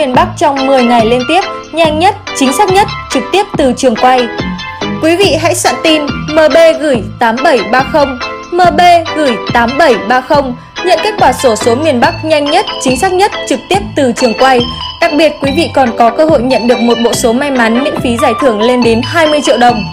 miền Bắc trong 10 ngày liên tiếp, nhanh nhất, chính xác nhất, trực tiếp từ trường quay. Quý vị hãy soạn tin MB gửi 8730, MB gửi 8730, nhận kết quả sổ số miền Bắc nhanh nhất, chính xác nhất, trực tiếp từ trường quay. Đặc biệt quý vị còn có cơ hội nhận được một bộ số may mắn miễn phí giải thưởng lên đến 20 triệu đồng.